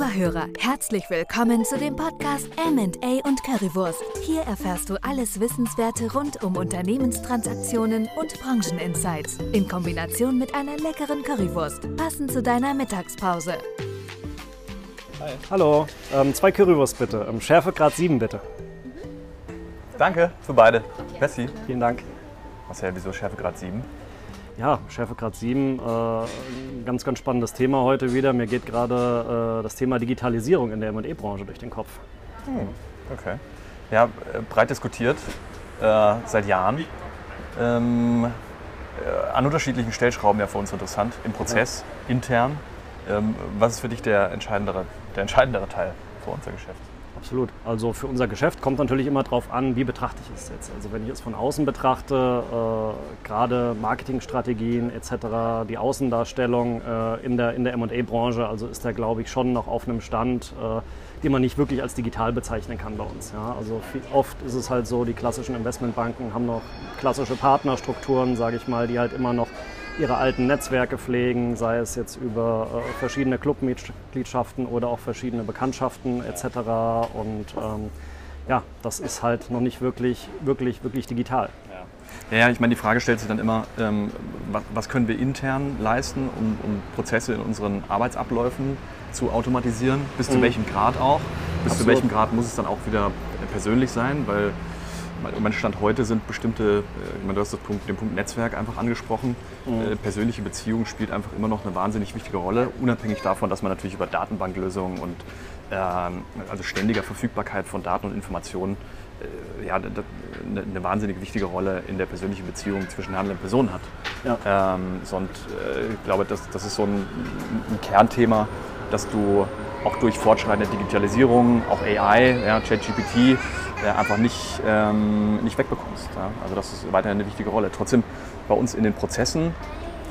Lieber Hörer, herzlich willkommen zu dem Podcast M&A und Currywurst. Hier erfährst du alles Wissenswerte rund um Unternehmenstransaktionen und Brancheninsights in Kombination mit einer leckeren Currywurst, passend zu deiner Mittagspause. Hi. Hallo, ähm, zwei Currywurst bitte. Ähm, Schärfegrad 7 bitte. Danke für beide. Merci. Vielen Dank. Marcel, wieso Schärfegrad 7? Ja, Schärfegrad 7, äh, ganz, ganz spannendes Thema heute wieder. Mir geht gerade äh, das Thema Digitalisierung in der M&E-Branche durch den Kopf. Hm, okay. Ja, äh, breit diskutiert, äh, seit Jahren. Ähm, äh, an unterschiedlichen Stellschrauben ja für uns interessant, im Prozess, ja. intern. Ähm, was ist für dich der entscheidendere, der entscheidendere Teil für unser Geschäft? Absolut. Also für unser Geschäft kommt natürlich immer darauf an, wie betrachte ich es jetzt. Also wenn ich es von außen betrachte, äh, gerade Marketingstrategien etc., die Außendarstellung äh, in der, in der M&A-Branche, also ist da glaube ich schon noch auf einem Stand, äh, den man nicht wirklich als digital bezeichnen kann bei uns. Ja? Also viel, oft ist es halt so, die klassischen Investmentbanken haben noch klassische Partnerstrukturen, sage ich mal, die halt immer noch ihre alten Netzwerke pflegen, sei es jetzt über äh, verschiedene Clubmitgliedschaften oder auch verschiedene Bekanntschaften etc. Und ähm, ja, das ist halt noch nicht wirklich, wirklich, wirklich digital. Ja, ja ich meine, die Frage stellt sich dann immer, ähm, was, was, können wir intern leisten, um, um, Prozesse in unseren Arbeitsabläufen zu automatisieren? Bis mhm. zu welchem Grad auch? Bis Absolut. zu welchem Grad muss es dann auch wieder persönlich sein? Weil mein Stand heute sind bestimmte, äh, ich meine, du hast Punkt, den Punkt Netzwerk einfach angesprochen. Mhm. Äh, persönliche Beziehung spielt einfach immer noch eine wahnsinnig wichtige Rolle, unabhängig davon, dass man natürlich über Datenbanklösungen und ähm, also ständiger Verfügbarkeit von Daten und Informationen äh, ja, eine, eine, wahnsinnig wichtige Rolle in der persönlichen Beziehung zwischen handelnden Personen hat. Ja. Ähm, und äh, ich glaube, das, das ist so ein, ein Kernthema, dass du auch durch fortschreitende Digitalisierung, auch AI, ja, ChatGPT, einfach nicht, ähm, nicht wegbekommst. Ja? Also das ist weiterhin eine wichtige Rolle. Trotzdem bei uns in den Prozessen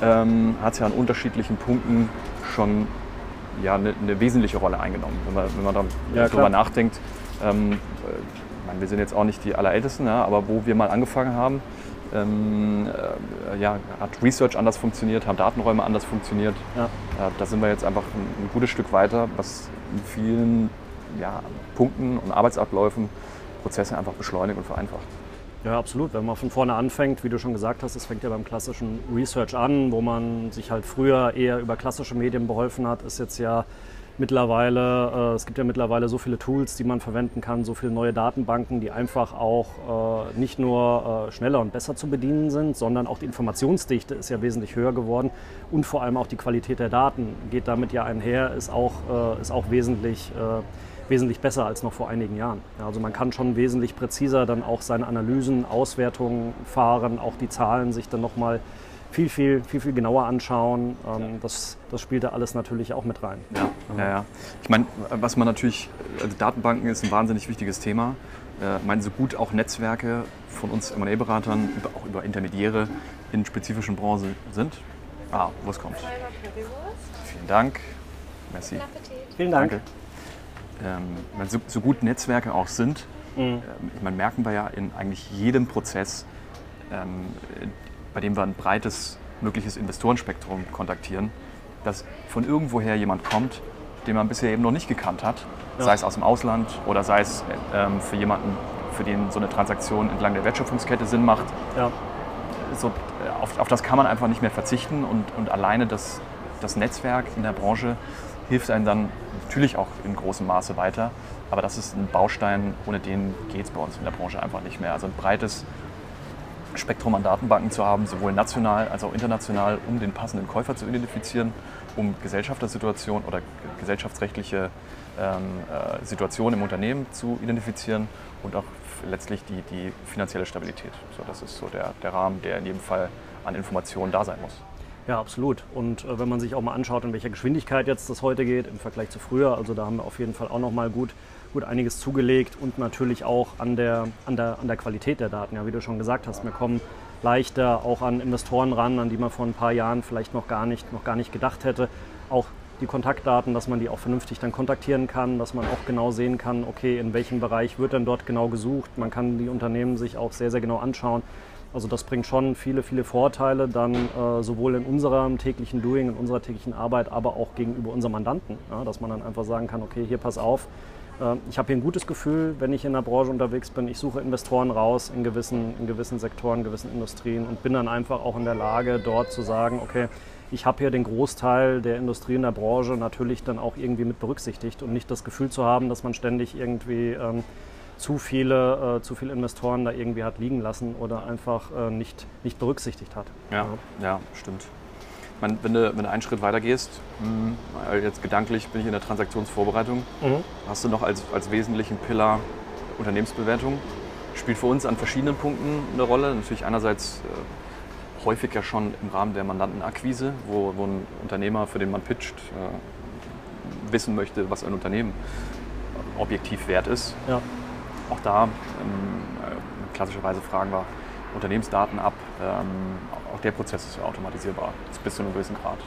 ähm, hat es ja an unterschiedlichen Punkten schon ja, eine, eine wesentliche Rolle eingenommen. Wenn man, wenn man da ja, drüber nachdenkt, ähm, meine, wir sind jetzt auch nicht die Allerältesten, ja, aber wo wir mal angefangen haben, ähm, äh, ja, hat Research anders funktioniert, haben Datenräume anders funktioniert. Ja. Äh, da sind wir jetzt einfach ein, ein, gutes Stück weiter, was in vielen ja, Punkten und Arbeitsabläufen Prozesse einfach beschleunigt und vereinfacht. Ja, absolut. Wenn man von vorne anfängt, wie du schon gesagt hast, es fängt ja beim klassischen Research an, wo man sich halt früher eher über klassische Medien beholfen hat, ist jetzt ja mittlerweile, äh, es gibt ja mittlerweile so viele Tools, die man verwenden kann, so viele neue Datenbanken, die einfach auch äh, nicht nur äh, schneller und besser zu bedienen sind, sondern auch die Informationsdichte ist ja wesentlich höher geworden und vor allem auch die Qualität der Daten geht damit ja einher, ist auch, äh, ist auch wesentlich äh, wesentlich besser als noch vor einigen Jahren. Ja, also man kann schon wesentlich präziser dann auch seine Analysen, Auswertungen fahren, auch die Zahlen sich dann nochmal viel, viel, viel, viel genauer anschauen. Ähm, das, das spielt da alles natürlich auch mit rein. Ja, ja, ja. Ich meine, was man natürlich, also Datenbanken ist ein wahnsinnig wichtiges Thema. Äh, ich meine, so gut auch Netzwerke von uns M&A-Beratern, auch über Intermediäre in spezifischen Branchen sind. Ah, wo es kommt. Vielen Dank. Merci. Vielen Dank. Danke ähm, so, so, gut Netzwerke auch sind, mhm. ähm, ich meine, merken wir ja in eigentlich jedem Prozess, ähm, bei dem wir ein breites mögliches Investorenspektrum kontaktieren, dass von irgendwoher jemand kommt, den man bisher eben noch nicht gekannt hat, ja. sei es aus dem Ausland oder sei es ähm, für jemanden, für den so eine Transaktion entlang der Wertschöpfungskette Sinn macht. Ja. So, äh, auf, auf, das kann man einfach nicht mehr verzichten und, und alleine das, das Netzwerk in der Branche hilft einem dann natürlich auch in großem Maße weiter. Aber das ist ein Baustein, ohne den geht es bei uns in der Branche einfach nicht mehr. Also ein breites Spektrum an Datenbanken zu haben, sowohl national als auch international, um den passenden Käufer zu identifizieren, um Gesellschaftersituation oder gesellschaftsrechtliche ähm, äh, Situationen im Unternehmen zu identifizieren und auch letztlich die, die finanzielle Stabilität. So, das ist so der, der Rahmen, der in jedem Fall an Informationen da sein muss. Ja, absolut. Und äh, wenn man sich auch mal anschaut, in welcher Geschwindigkeit jetzt das heute geht im Vergleich zu früher, also da haben wir auf jeden Fall auch noch mal gut, gut einiges zugelegt und natürlich auch an der, an, der, an der Qualität der Daten. Ja, wie du schon gesagt hast, wir kommen leichter auch an Investoren ran, an die man vor ein paar Jahren vielleicht noch gar nicht, noch gar nicht gedacht hätte. Auch die Kontaktdaten, dass man die auch vernünftig dann kontaktieren kann, dass man auch genau sehen kann, okay, in welchem Bereich wird denn dort genau gesucht. Man kann die Unternehmen sich auch sehr, sehr genau anschauen Also das bringt schon viele, viele Vorteile dann äh, sowohl in unserem täglichen Doing, in unserer täglichen Arbeit, aber auch gegenüber unserem Mandanten. Ja, dass man dann einfach sagen kann, okay, hier pass auf, äh, ich habe hier ein gutes Gefühl, wenn ich in der Branche unterwegs bin. Ich suche Investoren raus in gewissen, in gewissen Sektoren, gewissen Industrien und bin dann einfach auch in der Lage, dort zu sagen, okay, ich habe hier den Großteil der Industrie in der Branche natürlich dann auch irgendwie mit berücksichtigt und nicht das Gefühl zu haben, dass man ständig irgendwie ähm, zu viele, äh, zu viele Investoren da irgendwie hat liegen lassen oder einfach äh, nicht, nicht berücksichtigt hat. Ja, ja, ja stimmt. Man, wenn, du, wenn du einen Schritt weiter gehst, mh, jetzt gedanklich bin ich in der Transaktionsvorbereitung, mhm. hast du noch als, als wesentlichen Pillar Unternehmensbewertung. Spielt für uns an verschiedenen Punkten eine Rolle. Natürlich einerseits äh, häufig ja schon im Rahmen der Mandantenakquise, wo, wo ein Unternehmer, für den man pitcht, äh, wissen möchte, was ein Unternehmen objektiv wert ist. Ja auch da ähm, äh, klassischerweise fragen wir Unternehmensdaten ab. Ähm, auch der Prozess ist automatisierbar, bis zu einem gewissen Grad.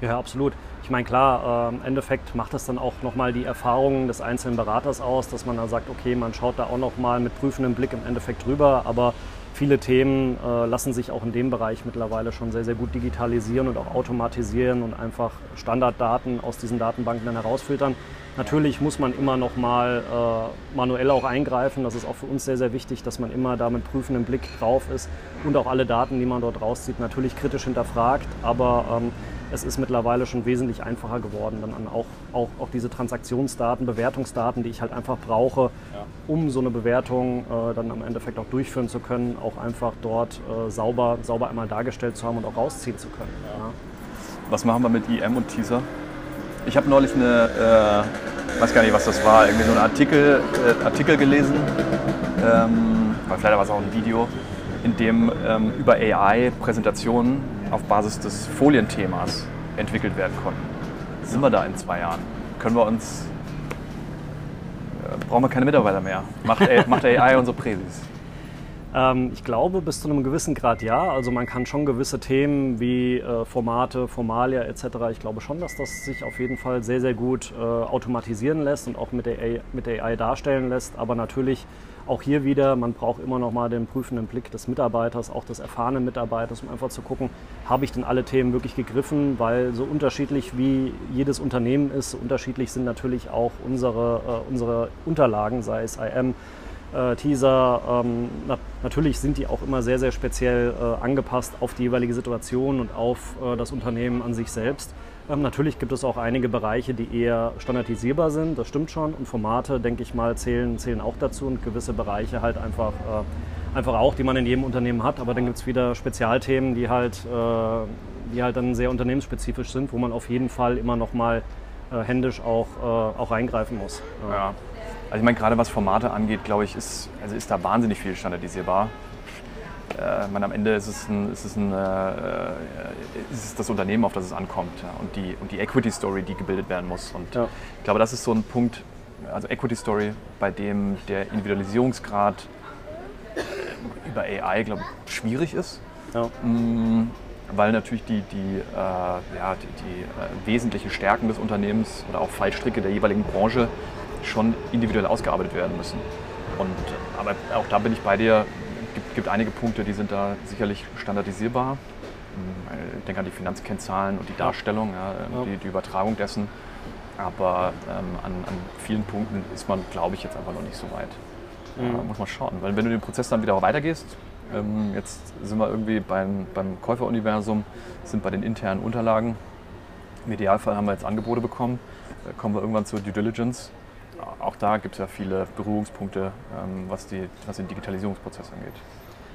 Ja, ja absolut. Ich meine, klar, äh, im Endeffekt macht das dann auch nochmal die Erfahrungen des einzelnen Beraters aus, dass man dann sagt, okay, man schaut da auch nochmal mit prüfendem Blick im Endeffekt drüber, aber viele Themen äh, lassen sich auch in dem Bereich mittlerweile schon sehr, sehr gut digitalisieren und auch automatisieren und einfach Standarddaten aus diesen Datenbanken dann herausfiltern. Natürlich muss man immer noch mal äh, manuell auch eingreifen. Das ist auch für uns sehr, sehr wichtig, dass man immer da mit prüfendem Blick drauf ist und auch alle Daten, die man dort rauszieht, natürlich kritisch hinterfragt. Aber ähm, es ist mittlerweile schon wesentlich einfacher geworden, dann auch, auch, auch diese Transaktionsdaten, Bewertungsdaten, die ich halt einfach brauche, ja. um so eine Bewertung äh, dann am Endeffekt auch durchführen zu können, auch einfach dort äh, sauber, sauber einmal dargestellt zu haben und auch rausziehen zu können. Ja. Ja. Was machen wir mit IM und Teaser? Ich habe neulich eine, äh, weiß gar nicht, was das war, irgendwie so einen Artikel, äh, Artikel gelesen, ähm, vielleicht war es auch ein Video, in dem ähm, über AI Präsentationen auf Basis des Folienthemas entwickelt werden konnten. Sind wir da in zwei Jahren? Können wir uns, äh, brauchen wir keine Mitarbeiter mehr? Macht, macht AI unsere Präsis? Ähm, ich glaube, bis zu einem gewissen Grad ja. Also man kann schon gewisse Themen wie äh, Formate, Formalia etc. Ich glaube schon, dass das sich auf jeden Fall sehr, sehr gut äh, automatisieren lässt und auch mit der, AI, mit der AI darstellen lässt. Aber natürlich auch hier wieder, man braucht immer noch mal den prüfenden Blick des Mitarbeiters, auch des erfahrenen Mitarbeiters, um einfach zu gucken, habe ich denn alle Themen wirklich gegriffen, weil so unterschiedlich wie jedes Unternehmen ist, so unterschiedlich sind natürlich auch unsere, äh, unsere Unterlagen, sei es IM, äh, Teaser. Ähm, na, natürlich sind die auch immer sehr, sehr speziell äh, angepasst auf die jeweilige Situation und auf äh, das Unternehmen an sich selbst. Ähm, natürlich gibt es auch einige Bereiche, die eher standardisierbar sind, das stimmt schon. Und Formate, denke ich mal, zählen, zählen auch dazu und gewisse Bereiche halt einfach, äh, einfach auch, die man in jedem Unternehmen hat. Aber dann gibt es wieder Spezialthemen, die halt, äh, die halt dann sehr unternehmensspezifisch sind, wo man auf jeden Fall immer noch mal händisch auch, auch reingreifen muss. Ja. Also ich meine, gerade was Formate angeht, glaube ich, ist, also ist da wahnsinnig viel standardisierbar. Äh, meine, am Ende ist es, ein, ist, es ein, äh, ist es das Unternehmen, auf das es ankommt ja, und, die, und die Equity Story, die gebildet werden muss. Und ja. ich glaube, das ist so ein Punkt, also Equity Story, bei dem der Individualisierungsgrad über AI, glaube ich, schwierig ist. Ja. Mhm, weil natürlich die, die, äh, ja, die, die äh, wesentlichen Stärken des Unternehmens oder auch Fallstricke der jeweiligen Branche schon individuell ausgearbeitet werden müssen. Und, aber auch da bin ich bei dir. Es gibt, gibt einige Punkte, die sind da sicherlich standardisierbar. Ich denke an die Finanzkennzahlen und die Darstellung, ja, die, die, Übertragung dessen. Aber ähm, an, an, vielen Punkten ist man, glaube ich, jetzt einfach noch nicht so weit. Mhm. Ja, muss man schauen. Weil wenn du den Prozess dann wieder weitergehst, ähm, jetzt sind wir irgendwie beim, beim Käuferuniversum, sind bei den internen Unterlagen. Im Idealfall haben wir jetzt Angebote bekommen. Da kommen wir irgendwann zur Due Diligence auch da gibt es ja viele Berührungspunkte, ähm, was, die, was den Digitalisierungsprozess angeht.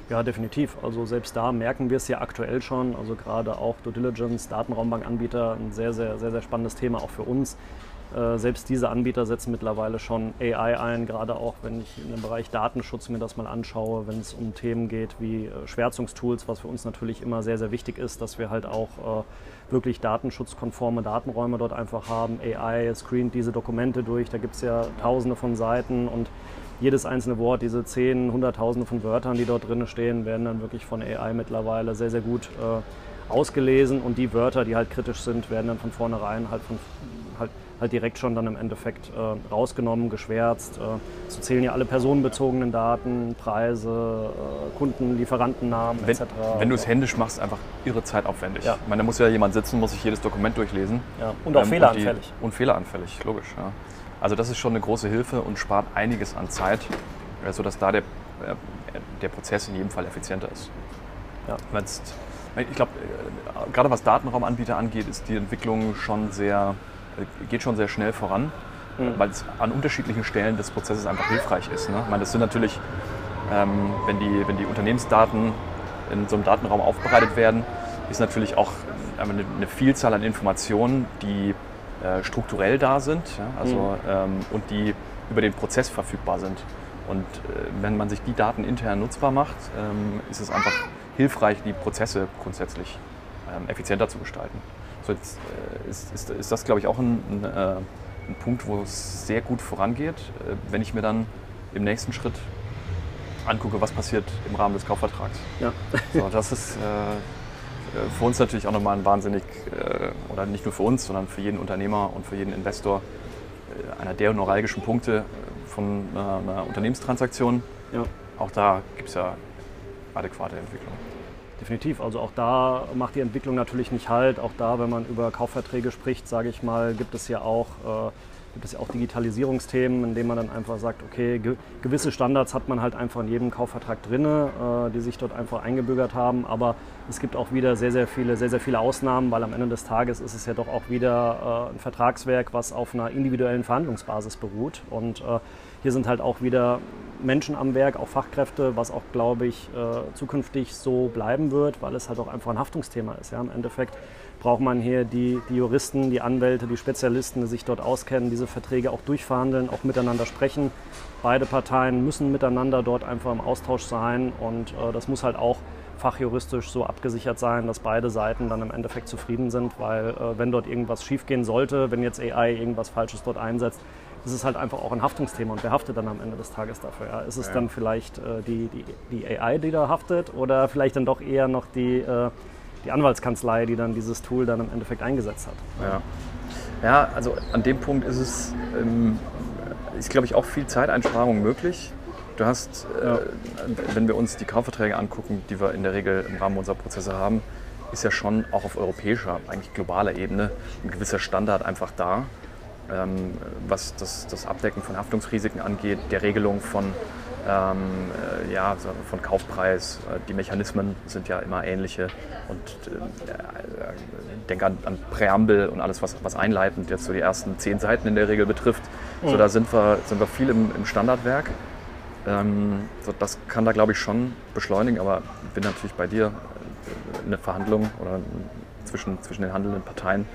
Ja, definitiv. Also selbst da merken wir es ja aktuell schon. Also gerade auch Due Diligence, Datenraumbankanbieter, ein sehr, sehr, sehr, sehr spannendes Thema auch für uns. Äh, selbst diese Anbieter setzen mittlerweile schon AI ein, gerade auch wenn ich dem Bereich Datenschutz mir das mal anschaue, wenn es um Themen geht wie äh, Schwärzungstools, was für uns natürlich immer sehr, sehr wichtig ist, dass wir halt auch äh, wirklich datenschutzkonforme Datenräume dort einfach haben. AI screent diese Dokumente durch, da gibt es ja tausende von Seiten und jedes einzelne Wort, diese zehn, hunderttausende von Wörtern, die dort drin stehen, werden dann wirklich von AI mittlerweile sehr, sehr gut äh, ausgelesen und die Wörter, die halt kritisch sind, werden dann von vornherein halt von halt halt direkt schon dann im Endeffekt äh, rausgenommen, geschwärzt. Äh, so zählen ja alle personenbezogenen Daten, Preise, äh, Kunden, Lieferantennamen Wenn, etc. wenn du es händisch machst, einfach irre zeitaufwendig. Ja. Ich meine, da muss ja jemand sitzen, muss sich jedes Dokument durchlesen. ja. Und auch Ähm, fehleranfällig. Und, die, und fehleranfällig, logisch. Ja. Also das ist schon eine große Hilfe und spart einiges an Zeit, äh, sodass da der, äh, der Prozess in jedem Fall effizienter ist. Ja. Wenn's- ich glaube, äh, gerade was Datenraumanbieter angeht, ist die Entwicklung schon sehr, geht schon sehr schnell voran, Mhm. weil es an unterschiedlichen Stellen des Prozesses einfach hilfreich ist. Ne? Ich meine, das sind natürlich, ähm, wenn, die, wenn die Unternehmensdaten in so einem Datenraum aufbereitet werden, ist natürlich auch einfach eine, eine Vielzahl an Informationen, die äh, strukturell da sind ja? also, ähm, und die über den Prozess verfügbar sind. Und äh, wenn man sich die Daten intern nutzbar macht, ähm, ist es einfach hilfreich, die Prozesse grundsätzlich ähm, effizienter zu gestalten. So jetzt äh, ist, ist, ist das, glaube ich, auch ein, ein, äh, ein Punkt, wo es sehr gut vorangeht, äh, wenn ich mir dann im nächsten Schritt angucke, was passiert im Rahmen des Kaufvertrags. Ja. So, das ist äh, für uns natürlich auch nochmal ein wahnsinnig, äh, oder nicht nur für uns, sondern für jeden Unternehmer und für jeden Investor äh, einer der neuralgischen Punkte von einer, einer Unternehmenstransaktion. Ja. Auch da gibt es ja adäquate Entwicklung. Definitiv. Also auch da macht die Entwicklung natürlich nicht halt. Auch da, wenn man über Kaufverträge spricht, sage ich mal, gibt es ja auch, äh, auch Digitalisierungsthemen, in denen man dann einfach sagt, okay, ge gewisse Standards hat man halt einfach in jedem Kaufvertrag drin, äh, die sich dort einfach eingebürgert haben. Aber es gibt auch wieder sehr, sehr viele, sehr, sehr viele Ausnahmen, weil am Ende des Tages ist es ja doch auch wieder äh, ein Vertragswerk, was auf einer individuellen Verhandlungsbasis beruht. Und äh, hier sind halt auch wieder Menschen am Werk, auch Fachkräfte, was auch, glaube ich, äh, zukünftig so bleiben wird, weil es halt auch einfach ein Haftungsthema ist. Ja? Im Endeffekt braucht man hier die, die Juristen, die Anwälte, die Spezialisten, die sich dort auskennen, diese Verträge auch durchverhandeln, auch miteinander sprechen. Beide Parteien müssen miteinander dort einfach im Austausch sein und äh, das muss halt auch fachjuristisch so abgesichert sein, dass beide Seiten dann im Endeffekt zufrieden sind, weil äh, wenn dort irgendwas schiefgehen sollte, wenn jetzt AI irgendwas Falsches dort einsetzt, ist es halt einfach auch ein Haftungsthema und wer haftet dann am Ende des Tages dafür? Ja? Ist es Ja. dann vielleicht äh, die, die, die AI, die da haftet oder vielleicht dann doch eher noch die, äh, die Anwaltskanzlei, die dann dieses Tool dann im Endeffekt eingesetzt hat? Ja. ja, also an dem Punkt ist es, ähm, ist glaube ich auch viel Zeiteinsparung möglich. Du hast, Ja. äh, wenn wir uns die Kaufverträge angucken, die wir in der Regel im Rahmen unserer Prozesse haben, ist ja schon auch auf europäischer, eigentlich globaler Ebene ein gewisser Standard einfach da, was das, das Abdecken von Haftungsrisiken angeht, der Regelung von, ähm, äh, ja, von Kaufpreis. Äh, Die Mechanismen sind ja immer ähnliche und äh, äh, denke an, an Präambel und alles, was, was einleitend jetzt so die ersten zehn Seiten in der Regel betrifft. So, da sind wir, sind wir viel im, im Standardwerk. Ähm, so, das kann da, glaube ich, schon beschleunigen, aber ich bin natürlich bei dir. Eine Verhandlung oder zwischen, zwischen den handelnden Parteien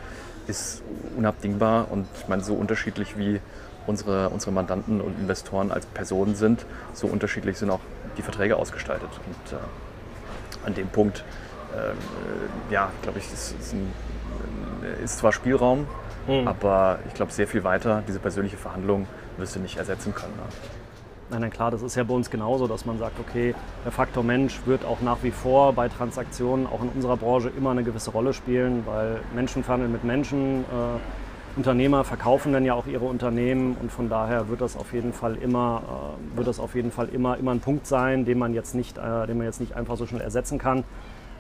ist unabdingbar und ich meine, so unterschiedlich wie unsere, unsere Mandanten und Investoren als Personen sind, so unterschiedlich sind auch die Verträge ausgestaltet. Und äh, an dem Punkt, ähm, äh, ja, glaube ich, ist, ist, ein, ist zwar Spielraum, Mhm. aber ich glaube, sehr viel weiter, diese persönliche Verhandlung wirst du nicht ersetzen können. Ne? Nein, nein, klar, das ist ja bei uns genauso, dass man sagt, okay, der Faktor Mensch wird auch nach wie vor bei Transaktionen, auch in unserer Branche, immer eine gewisse Rolle spielen, weil Menschen verhandeln mit Menschen, äh, Unternehmer verkaufen dann ja auch ihre Unternehmen und von daher wird das auf jeden Fall immer, äh, wird das auf jeden Fall immer, immer ein Punkt sein, den man jetzt nicht, äh, den man jetzt nicht einfach so schnell ersetzen kann.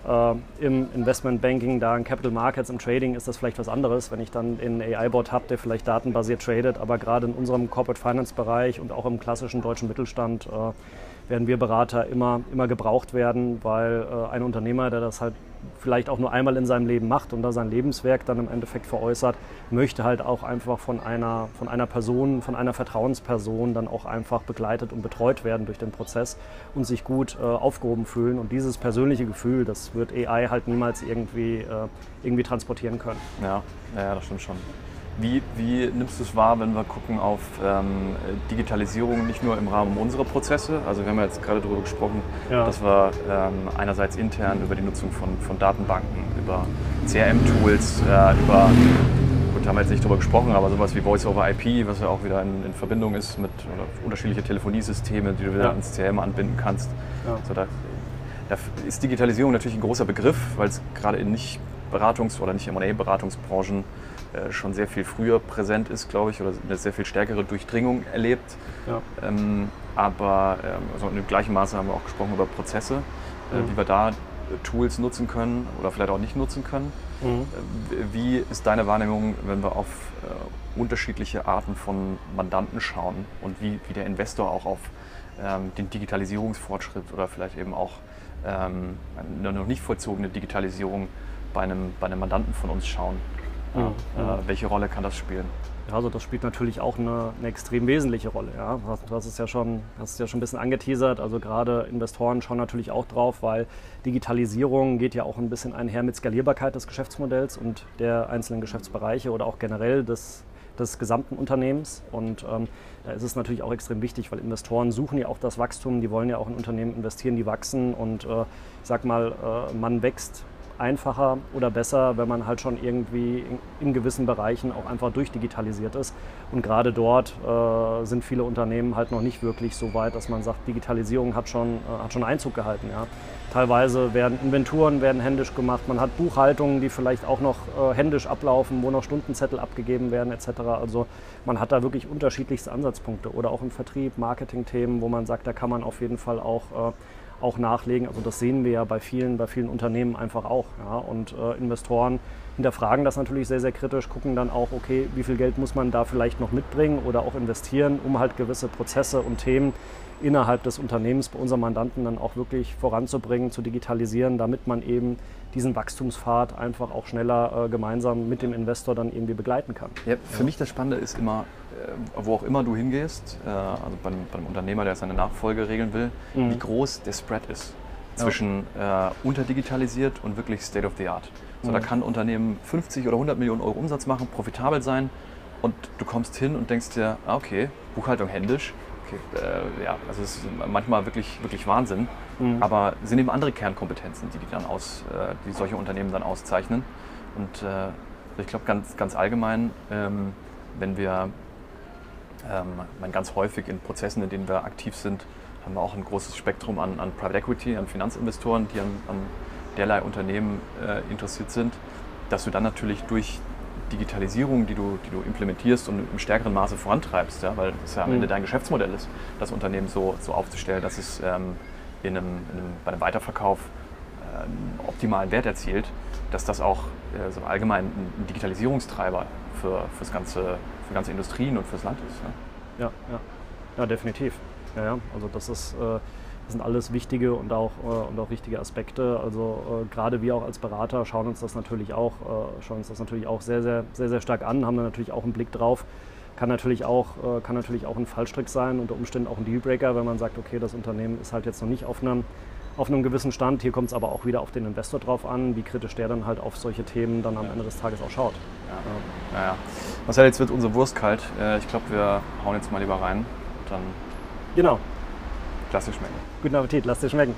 Äh, Im Investmentbanking, da in Capital Markets, im Trading ist das vielleicht was anderes, wenn ich dann einen AI-Bot habe, der vielleicht datenbasiert tradet, aber gerade in unserem Corporate Finance-Bereich und auch im klassischen deutschen Mittelstand äh, werden wir Berater immer, immer gebraucht werden, weil äh, ein Unternehmer, der das halt vielleicht auch nur einmal in seinem Leben macht und da sein Lebenswerk dann im Endeffekt veräußert, möchte halt auch einfach von einer, von einer Person, von einer Vertrauensperson dann auch einfach begleitet und betreut werden durch den Prozess und sich gut äh, aufgehoben fühlen. Und dieses persönliche Gefühl, das wird AI halt niemals irgendwie, äh, irgendwie transportieren können. Ja, ja, ja, das stimmt schon. Wie, wie nimmst du es wahr, wenn wir gucken auf ähm, Digitalisierung nicht nur im Rahmen unserer Prozesse? Also wir haben ja jetzt gerade darüber gesprochen, Ja. dass wir ähm, einerseits intern über die Nutzung von, von Datenbanken, über CRM-Tools, äh, über, gut, haben wir jetzt nicht darüber gesprochen, aber sowas wie Voice-over-IP, was ja auch wieder in, in Verbindung ist mit unterschiedliche Telefoniesysteme, die du wieder Ja. ins CRM anbinden kannst. Ja. So, da, da ist Digitalisierung natürlich ein großer Begriff, weil es gerade in nicht Beratungs- oder nicht M&A-Beratungsbranchen schon sehr viel früher präsent ist, glaube ich, oder eine sehr viel stärkere Durchdringung erlebt. Ja. Ähm, aber ähm, also in gleichem Maße haben wir auch gesprochen über Prozesse, äh, mhm. wie wir da Tools nutzen können oder vielleicht auch nicht nutzen können. Mhm. Wie ist deine Wahrnehmung, wenn wir auf äh, unterschiedliche Arten von Mandanten schauen und wie, wie der Investor auch auf ähm, den Digitalisierungsfortschritt oder vielleicht eben auch ähm, eine noch nicht vollzogene Digitalisierung bei einem, bei einem Mandanten von uns schauen? Mhm. Äh, welche Rolle kann das spielen? Ja, also das spielt natürlich auch eine, eine extrem wesentliche Rolle. Ja. Du hast es ja schon, hast es ja schon ein bisschen angeteasert. Also gerade Investoren schauen natürlich auch drauf, weil Digitalisierung geht ja auch ein bisschen einher mit Skalierbarkeit des Geschäftsmodells und der einzelnen Geschäftsbereiche oder auch generell des, des gesamten Unternehmens. Und ähm, da ist es natürlich auch extrem wichtig, weil Investoren suchen ja auch das Wachstum, die wollen ja auch in Unternehmen investieren, die wachsen. Und äh, ich sag mal, äh, man wächst einfacher oder besser, wenn man halt schon irgendwie in, gewissen Bereichen auch einfach durchdigitalisiert ist. Und gerade dort äh, sind viele Unternehmen halt noch nicht wirklich so weit, dass man sagt, Digitalisierung hat schon, äh, hat schon Einzug gehalten. Ja. Teilweise werden Inventuren werden händisch gemacht, man hat Buchhaltungen, die vielleicht auch noch äh, händisch ablaufen, wo noch Stundenzettel abgegeben werden etc. Also man hat da wirklich unterschiedlichste Ansatzpunkte oder auch im Vertrieb, Marketingthemen, wo man sagt, da kann man auf jeden Fall auch äh, auch nachlegen. Also das sehen wir ja bei vielen, bei vielen Unternehmen einfach auch. Ja. Und äh, Investoren hinterfragen das natürlich sehr, sehr kritisch, gucken dann auch, okay, wie viel Geld muss man da vielleicht noch mitbringen oder auch investieren, um halt gewisse Prozesse und Themen innerhalb des Unternehmens bei unserem Mandanten dann auch wirklich voranzubringen, zu digitalisieren, damit man eben diesen Wachstumspfad einfach auch schneller äh, gemeinsam mit dem Investor dann irgendwie begleiten kann. Ja, für ja. mich das Spannende ist immer, äh, wo auch immer du hingehst, äh, also beim, beim Unternehmer, der seine Nachfolge regeln will, mhm. wie groß der Spread ist zwischen äh, unterdigitalisiert und wirklich State of the Art. So, mhm. Da kann ein Unternehmen 50 oder 100 Millionen Euro Umsatz machen, profitabel sein und du kommst hin und denkst dir, ah, okay, Buchhaltung händisch, okay, äh, ja, also es ist manchmal wirklich, wirklich Wahnsinn. Mhm. Aber sind eben andere Kernkompetenzen, die, die, dann aus, äh, die solche Unternehmen dann auszeichnen. Und äh, ich glaube ganz, ganz allgemein, ähm, wenn wir ähm, ganz häufig in Prozessen, in denen wir aktiv sind, haben wir auch ein großes Spektrum an, an Private Equity, an Finanzinvestoren, die an, an derlei Unternehmen äh, interessiert sind, dass du dann natürlich durch Digitalisierung, die du, die du implementierst und im stärkeren Maße vorantreibst, ja, weil es ja am Ende mhm. dein Geschäftsmodell ist, das Unternehmen so, so aufzustellen, dass es ähm, in einem, in einem, bei einem Weiterverkauf einen optimalen Wert erzielt, dass das auch äh, allgemein ein Digitalisierungstreiber für, fürs ganze, für ganze Industrien und fürs Land ist. Ne? Ja, ja. ja, definitiv. Ja, ja. Also das ist, äh, das sind alles wichtige und auch, äh, und auch wichtige Aspekte. Also äh, gerade wir auch als Berater schauen uns das natürlich auch, äh, schauen uns das natürlich auch sehr, sehr, sehr, sehr stark an, haben da natürlich auch einen Blick drauf. Kann natürlich, auch, äh, kann natürlich auch ein Fallstrick sein, unter Umständen auch ein Dealbreaker, wenn man sagt, okay, das Unternehmen ist halt jetzt noch nicht auf einem, auf einem gewissen Stand. Hier kommt es aber auch wieder auf den Investor drauf an, wie kritisch der dann halt auf solche Themen dann am Ende des Tages auch schaut. Ja, ja. ja. Marcel, jetzt wird unsere Wurst kalt. Äh, ich glaube, wir hauen jetzt mal lieber rein. Dann genau. Lass dir schmecken. Guten Appetit, lass dir schmecken.